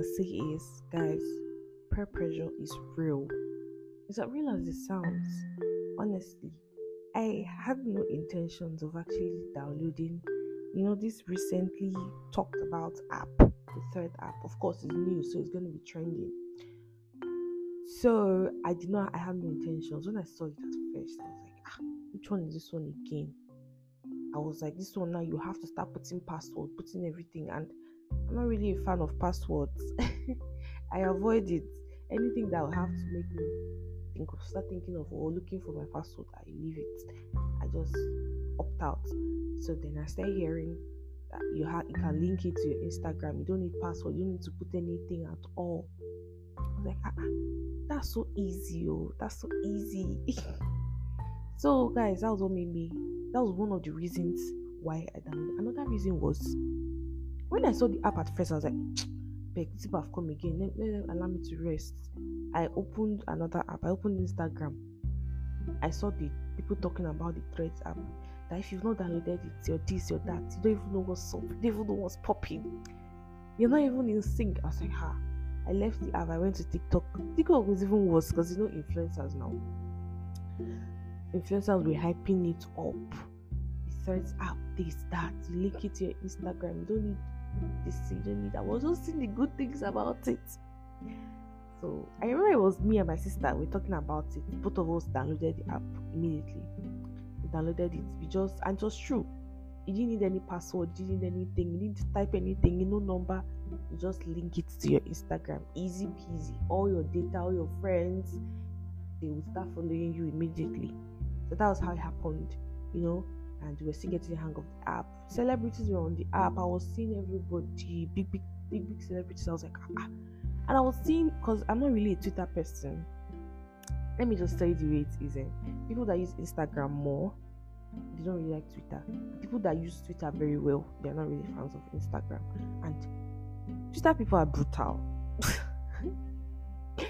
can say is, guys, peer pressure is real. It's as real as it sounds. Honestly, I have no intentions of actually downloading, you know, this recently talked about app, the Threads app. Of course, it's new, so it's going to be trending. So I did not, I had no intentions. When I saw it at first, I was like, ah, which one is this one again? I was like, this one now you have to start putting password, putting everything, and I'm not really a fan of passwords. I avoid it. Anything that will have to make me think of start thinking of or looking for my password, I leave it. I just opt out. So then I start hearing that you you can link it to your Instagram. You don't need password, you don't need to put anything at all. I was like, ah, that's so easy, oh, that's so easy. so guys, that was what made me that was one of the reasons why I downloaded. Another reason was when I saw the app at first, I was like, beg, tip have come again. Let, let them allow me to rest. I opened another app. I opened Instagram. I saw the people talking about the Threads app. That if you've not downloaded it, you're this, you're that. You don't even know what's up. You don't even know what's popping. You're not even in sync. I was like, ha. I left the app. I went to TikTok. TikTok was even worse because you know influencers now. Influencers were hyping it up. The Threads app, this, that. You link it to your Instagram. You don't need don't need. I was just seeing the good things about it. So I remember it was me and my sister we were talking about it. Both of us downloaded the app immediately. We downloaded it. We just and it was true. You didn't need any password, you didn't need anything, you didn't type anything, you know number. You just link it to your Instagram. Easy peasy. All your data, all your friends, they will start following you immediately. So that was how it happened, you know and we were still getting the hang of the app. Celebrities were on the app. I was seeing everybody, big, big, big, big celebrities. I was like, ah. And I was seeing, because I'm not really a Twitter person. Let me just tell you the way it is. Eh? People that use Instagram more, they don't really like Twitter. People that use Twitter very well, they're not really fans of Instagram. And Twitter people are brutal.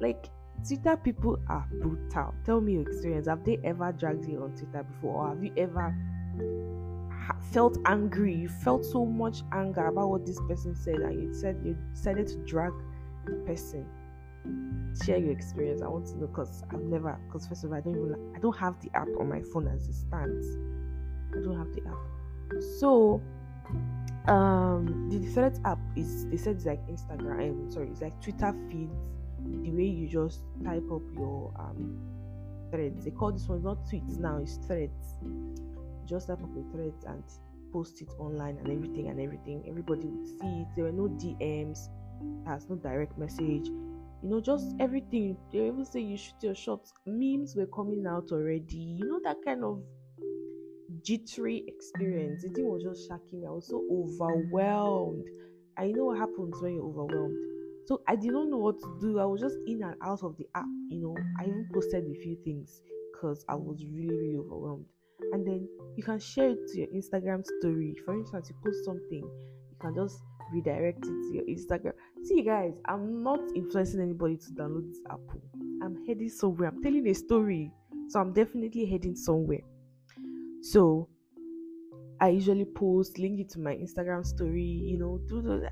like Twitter people are brutal. Tell me your experience. Have they ever dragged you on Twitter before, or have you ever felt angry? You felt so much anger about what this person said, and you said you decided to drag the person. Share your experience. I want to know because I've never. Because first of all, I don't even. I don't have the app on my phone as it stands. I don't have the app. So, um, the Threads app is. They said it's like Instagram. sorry, it's like Twitter feeds the way you just type up your um, threads. They call this one not tweets now, it's threads. Just type up your threads and post it online and everything and everything. Everybody would see it. There were no DMs, there's no direct message. You know, just everything. They even say you shoot your shots. Memes were coming out already. You know that kind of jittery experience. The thing was just shocking. I was so overwhelmed. I know what happens when you're overwhelmed? So I did not know what to do. I was just in and out of the app, you know. I even posted a few things because I was really, really overwhelmed. And then you can share it to your Instagram story. For instance, you post something, you can just redirect it to your Instagram. See, guys, I'm not influencing anybody to download this app. Oh. I'm heading somewhere. I'm telling a story. So I'm definitely heading somewhere. So I usually post, link it to my Instagram story, you know, do the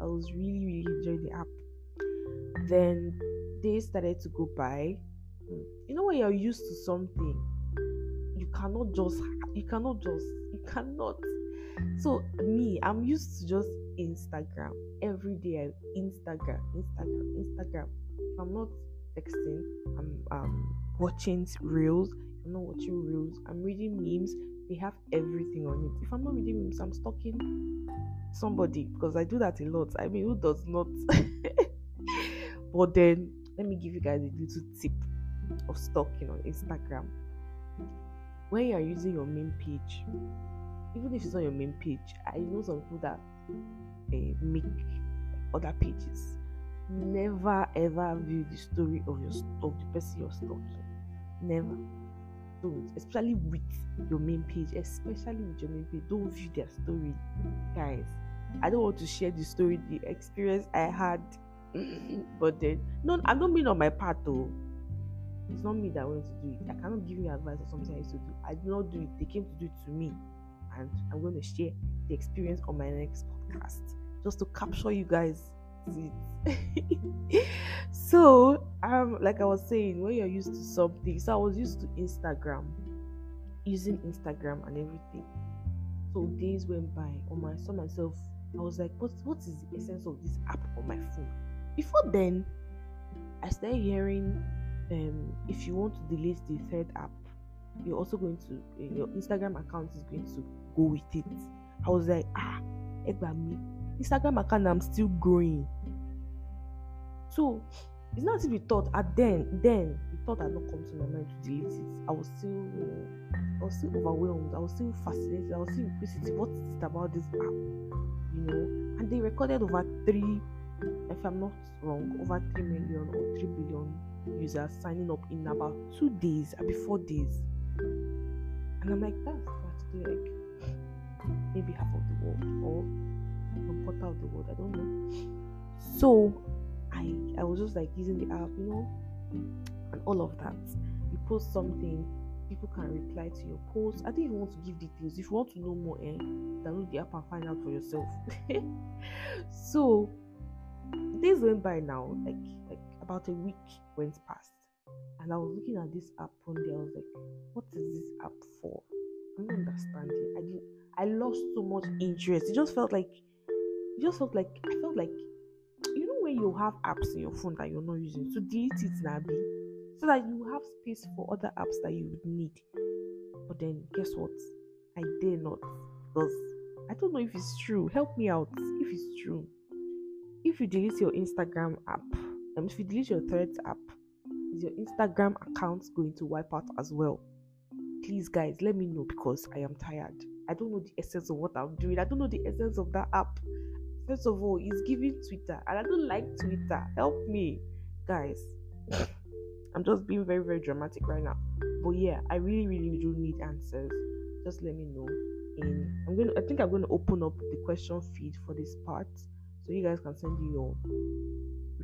I was really, really enjoying the app. Then days started to go by. You know when you're used to something, you cannot just you cannot just you cannot. So me, I'm used to just Instagram. Every day I Instagram, Instagram, Instagram. If I'm not texting, I'm um watching reels. I'm not watching reels. I'm reading memes they have everything on it. If I'm not reading memes, I'm stalking somebody because I do that a lot. I mean, who does not? but then, let me give you guys a little tip of stalking on Instagram. When you are using your main page, even if it's not your main page, I know some people that uh, make other pages. Never ever view the story of your of the person you're stalking. Never don't, especially with your main page, especially with your main page, don't view their story, guys. I don't want to share the story, the experience I had, but then no, I don't mean on my part though. It's not me that went to do it. I cannot give you advice or something I used to do. I did not do it. They came to do it to me, and I'm going to share the experience on my next podcast just to capture you guys it. so, um, like I was saying, when you're used to something, so I was used to Instagram, using Instagram and everything. So days went by, on my saw myself. I was like, what what is the essence of this app on my phone? Before then, I started hearing um if you want to delete the Threads app, you're also going to your Instagram account is going to go with it. I was like, ah, egg by me. Instagram account I'm still growing. So it's not we thought at then then the thought had not come to my mind to delete it. I was still you know I was still overwhelmed. I was still fascinated. I was still inquisitive. What is it about this app? You know, and they recorded over three, if I'm not wrong, over three million or three billion users signing up in about two days, uh, maybe four days. And I'm like, that's practically like maybe half of the world or one quarter of the world. I don't know. So I I was just like using the app, you know, and all of that. You post something, people can reply to your post. I if you want to give details, if you want to know more, eh, download the app and find out for yourself. so days went by now, like like about a week went past, and I was looking at this app one day. I was like, what is this app for? I'm not understanding. I didn't I lost so much interest. It just felt like just felt like I felt like you know when you have apps in your phone that you're not using, so delete it now so that you have space for other apps that you would need. But then guess what? I dare not because I don't know if it's true. Help me out if it's true. If you delete your Instagram app, and if you delete your Threads app, is your Instagram account going to wipe out as well? Please, guys, let me know because I am tired. I don't know the essence of what I'm doing. I don't know the essence of that app. First of all, it's giving Twitter, and I don't like Twitter. Help me, guys. I'm just being very, very dramatic right now. But yeah, I really, really do need answers. Just let me know. And I'm going to, I think I'm going to open up the question feed for this part so you guys can send you your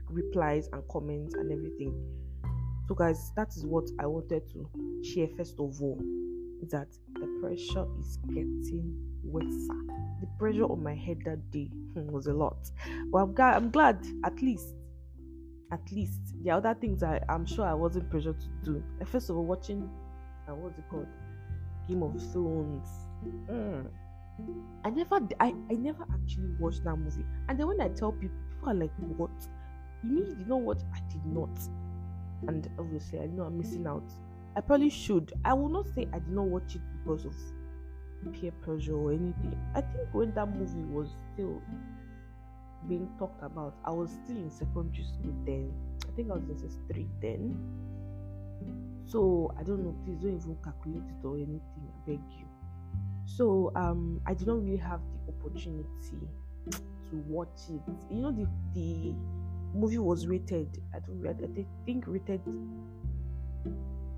replies and comments and everything. So, guys, that is what I wanted to share first of all that the pressure is getting worse. The pressure on my head that day hmm, was a lot. But I'm glad, I'm glad at least, at least the other things I, I'm sure I wasn't pressured to do. First of all, watching, uh, what's it called? Game of Thrones. Mm. I never, I, I never actually watched that movie. And then when I tell people, people are like, "What? You mean you did not watch? I did not." And obviously, I know I'm missing out. I probably should. I will not say I did not watch it because of peer pressure or anything. I think when that movie was still being talked about, I was still in secondary school then. I think I was in SS3 then. So I don't know, please don't even calculate it or anything, I beg you. So um I did not really have the opportunity to watch it. You know the the movie was rated I don't I think rated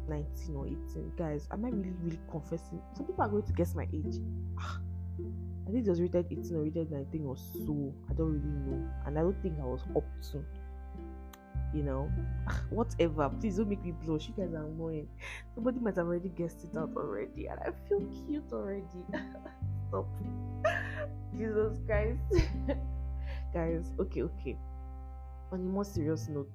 19 or 18. Guys, am I really, really confessing? Some people are going to guess my age. Ah, I think it was rated 18 or rated 19 or so. I don't really know. And I don't think I was up to. You know, whatever. Please don't make me blush. You guys are annoying. Somebody might have already guessed it out already, and I feel cute already. Stop. Jesus Christ. guys, okay, okay. On a more serious note,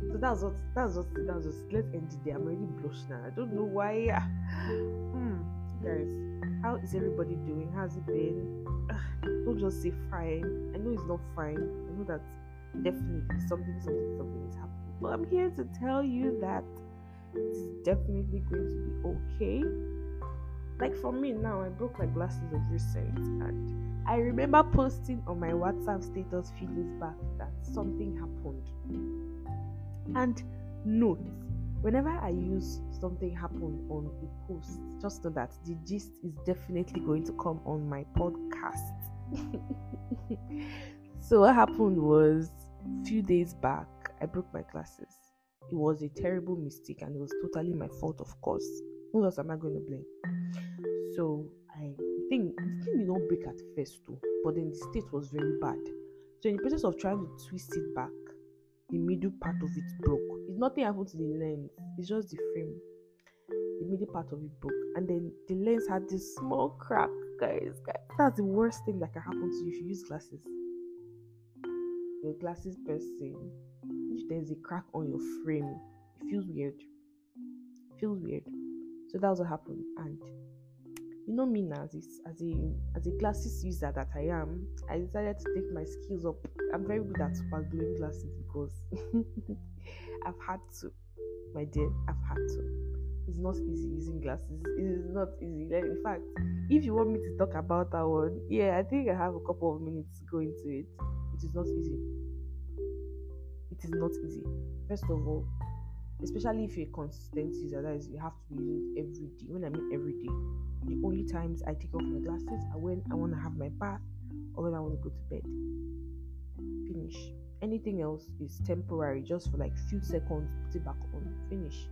so that's what that's just that's just let's end it there. I'm already blushing now. I don't know why. Hmm, guys, how is everybody doing? How's it been? don't just say fine. I know it's not fine. I know that definitely something, something, something is happening. But I'm here to tell you that it's definitely going to be okay. Like for me now, I broke my glasses of recent, and I remember posting on my WhatsApp status few days back that something happened and note, whenever I use something happen on a post, just know that the gist is definitely going to come on my podcast. so what happened was a few days back, I broke my glasses. It was a terrible mistake and it was totally my fault, of course. Who else am I going to blame? So I think the thing did not break at first too, but then the state was very bad. So in the process of trying to twist it back, the middle part of it broke. It's nothing happened to the lens, it's just the frame. The middle part of it broke, and then the lens had this small crack, guys. Guys, that's the worst thing that can happen to you if you use glasses. you're glasses person, if there's a crack on your frame, it feels weird. It feels weird. So that was what happened. And you know me now as a, as a as a glasses user that I am, I decided to take my skills up. I'm very good at super gluing glasses because I've had to, my dear, I've had to. It's not easy using glasses. It is not easy. Like, in fact, if you want me to talk about that one, yeah, I think I have a couple of minutes to go into it. It is not easy. It is not easy. First of all, especially if you're a consistent user, that is, you have to use it every day. When I mean every day, times I take off my glasses are when I want to have my bath or when I want to go to bed. Finish. Anything else is temporary, just for like few seconds, put it back on, finish.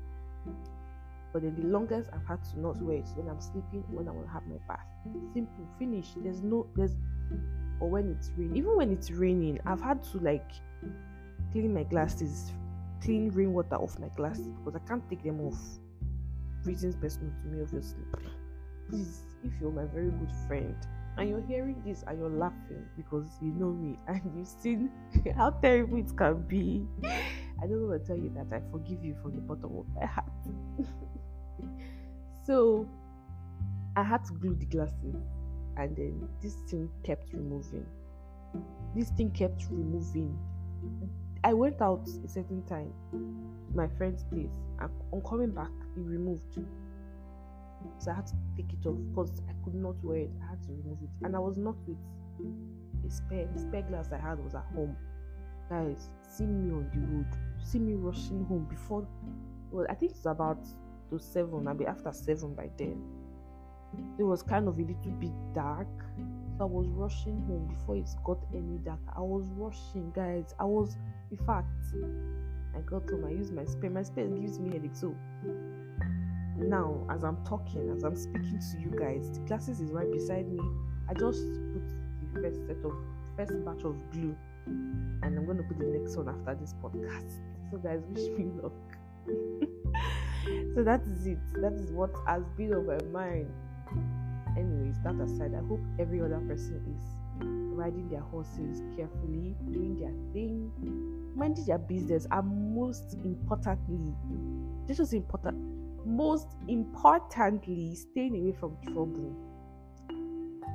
But then the longest I've had to not wear it when I'm sleeping, when I want to have my bath. Simple, finish. There's no, there's, or when it's raining. Even when it's raining, I've had to like clean my glasses, clean rainwater off my glasses because I can't take them off. Reasons personal to me, obviously. Please, if you're my very good friend and you're hearing this and you're laughing because you know me and you've seen how terrible it can be, I just want to tell you that I forgive you from the bottom of my heart. so I had to glue the glasses, and then this thing kept removing. This thing kept removing. I went out a certain time, my friend's place, and on coming back, it removed. So I had to take it off because I could not wear it. I had to remove it, and I was not with a spare. Spare glass I had was at home. Guys, see me on the road, see me rushing home before. Well, I think it's about to seven. I'll be after seven by then. It was kind of a little bit dark. So I was rushing home before it got any darker. I was rushing, guys. I was, in fact, I got home. I used my spare. My spare gives me headache. So now, as I'm talking, as I'm speaking to you guys, the glasses is right beside me. I just put the first set of first batch of glue, and I'm gonna put the next one after this podcast. So, guys, wish me luck. so that is it. That is what has been on my mind. Anyways, that aside, I hope every other person is riding their horses carefully, doing their thing, minding their business, and most importantly, this is important. Most importantly, staying away from trouble.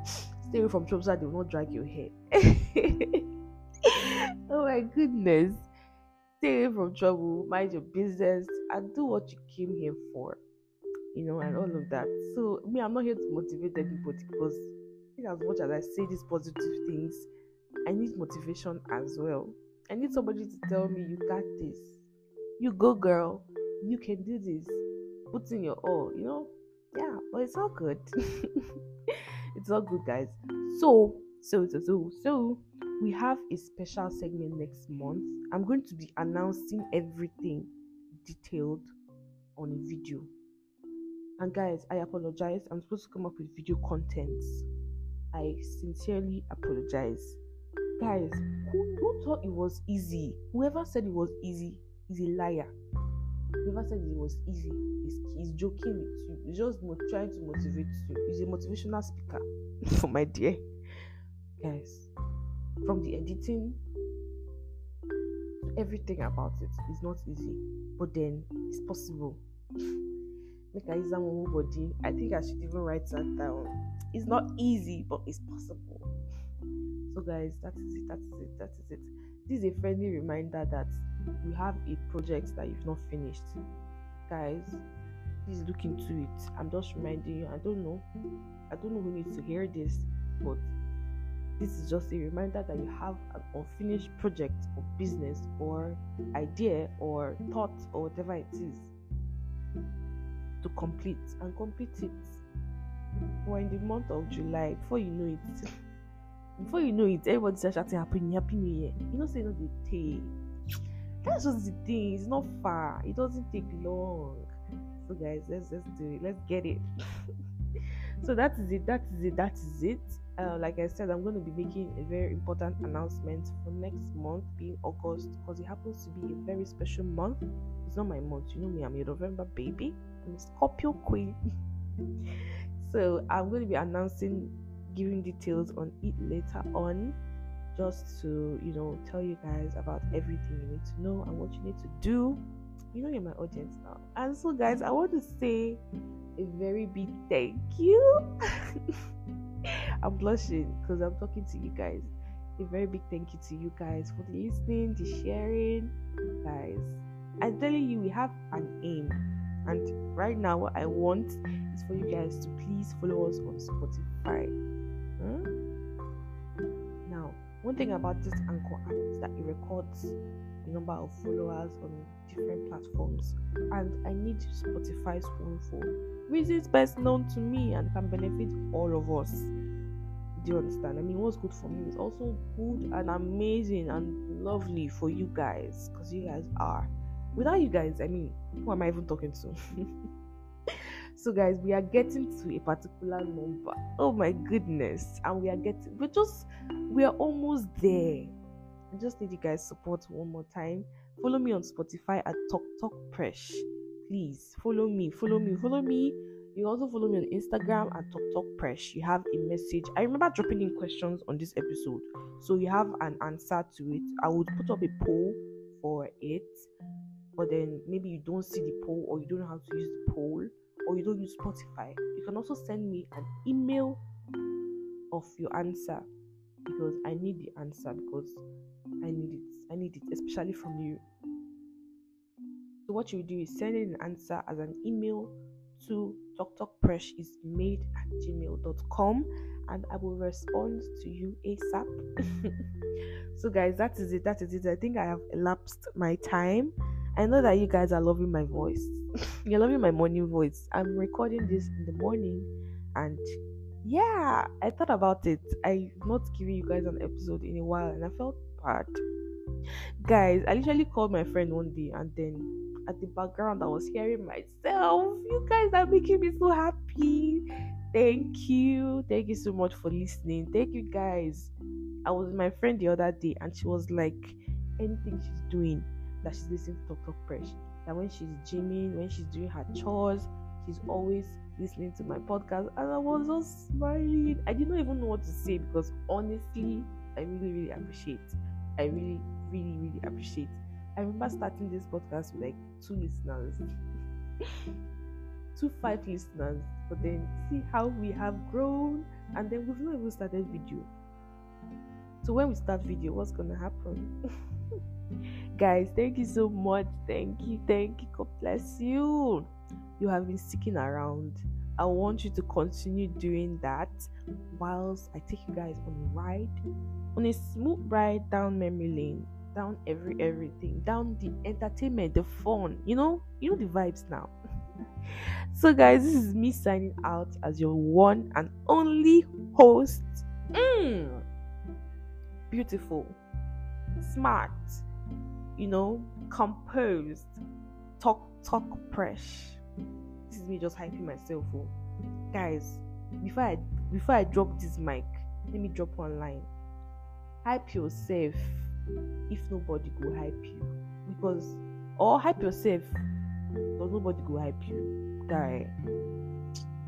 Stay away from trouble so they will not drag your hair. oh my goodness stay away from trouble, mind your business, and do what you came here for. You know, and all of that. So me, I'm not here to motivate anybody because as much as I say these positive things, I need motivation as well. I need somebody to tell me you got this. You go girl, you can do this. Put in your all, you know? Yeah, but it's all good. it's all good, guys. So, so, so, so, so we have a special segment next month. I'm going to be announcing everything detailed on a video. And guys, I apologize. I'm supposed to come up with video contents. I sincerely apologize. Guys, who, who thought it was easy? Whoever said it was easy is a liar. Whoever said it was easy. Is, is joking with you. He's just trying to motivate you. He's a motivational speaker for my dear. Guys, from the editing everything about it is not easy but then it's possible. Make i that oh, body. I think i should even write that down. It's not easy but it's possible. So guys that is it. That is it. That is it. This is a friendly reminder that you have a project that you've not finished guys please look into it i'm just reminding you i don't know i don't know who needs to hear this but this is just a reminder that you have an unfinished project or business or idea or thought or whatever it is to complete and complete it. We're in the month of July. Before you know it, before you know it, everybody's shouting happy happy new year. You know, say not the take. That's just the thing. It's not far. It doesn't take long. So guys, let's let's do it. Let's get it. so that is it. That is it. That is it uh, like I said, I'm going to be making a very important announcement for next month, being August, because it happens to be a very special month. It's not my month, you know me, I'm a November baby, I'm a Scorpio queen. so I'm going to be announcing, giving details on it later on. Just to, you know, tell you guys about everything you need to know and what you need to do. You know, you're my audience now. And so, guys, I want to say a very big thank you. I'm blushing because I'm talking to you guys. A very big thank you to you guys for the listening, the sharing, guys. I'm telling you, we have an aim, and right now, what I want is for you guys to please follow us on Spotify. Hmm? One thing about this Anchor app is that it records the number of followers on different platforms, and I need Spotify's own for reasons best known to me and can benefit all of us. Do you understand? I mean, what's good for me is also good and amazing and lovely for you guys because you guys are. Without you guys, I mean, who am I even talking to? so, guys, we are getting to a particular number. Oh my goodness! And we are getting, we're just, we are almost there. I just need you guys' support one more time. Follow me on Spotify at Talk Talk Presh. Please follow me, follow me, follow me. You also follow me on Instagram at Talk Talk Presh. You have a message. I remember dropping in questions on this episode, so you have an answer to it. I would put up a poll for it, but then maybe you don't see the poll or you don't know how to use the poll or you don't use Spotify. You can also send me an email of your answer because I need the answer because I need it. I need it, especially from you. So what you do is send in an answer as an email to talktalkpresh is made at gmail.com and I will respond to you ASAP. so guys, that is it. That is it. I think I have elapsed my time. I know that you guys are loving my voice. You're loving my morning voice. I'm recording this in the morning and yeah, I thought about it. I'm not giving you guys an episode in a while and I felt bad. Guys, I literally called my friend one day and then at the background I was hearing myself. You guys are making me so happy. Thank you. Thank you so much for listening. Thank you guys. I was with my friend the other day and she was like, anything she's doing, that she's listening to Talk Talk Presh. That when she's gymming, when she's doing her chores, she's always listening to my podcast. And I was just smiling. I did not even know what to say because honestly, I really, really appreciate. I really, really, really appreciate. I remember starting this podcast with like two listeners, two five listeners, but then see how we have grown, and then we've not even started video. So when we start video, what's gonna happen? Guys, thank you so much. Thank you, thank you. God bless you. You have been sticking around. I want you to continue doing that whilst I take you guys on a ride, on a smooth ride down memory lane, down every everything, down the entertainment, the fun. You know, you know the vibes now. so, guys, this is me signing out as your one and only host. Mm. Beautiful, smart, you know, composed, Talk Talk Presh. This is me just hyping myself. Oh. Guys, before I before I drop this mic, let me drop one line. Hype yourself if nobody go hype you. Because or hype yourself because nobody go hype you. Guy.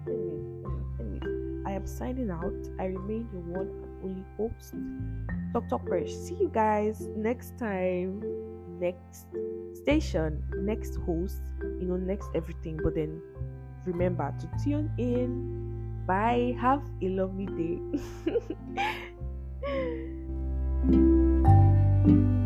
Anyways, anyways, I am signing out. I remain your one and only host, Dr. fresh. See you guys next time, next station, next host, you know, next everything. But then remember to tune in. Bye. Have a lovely day.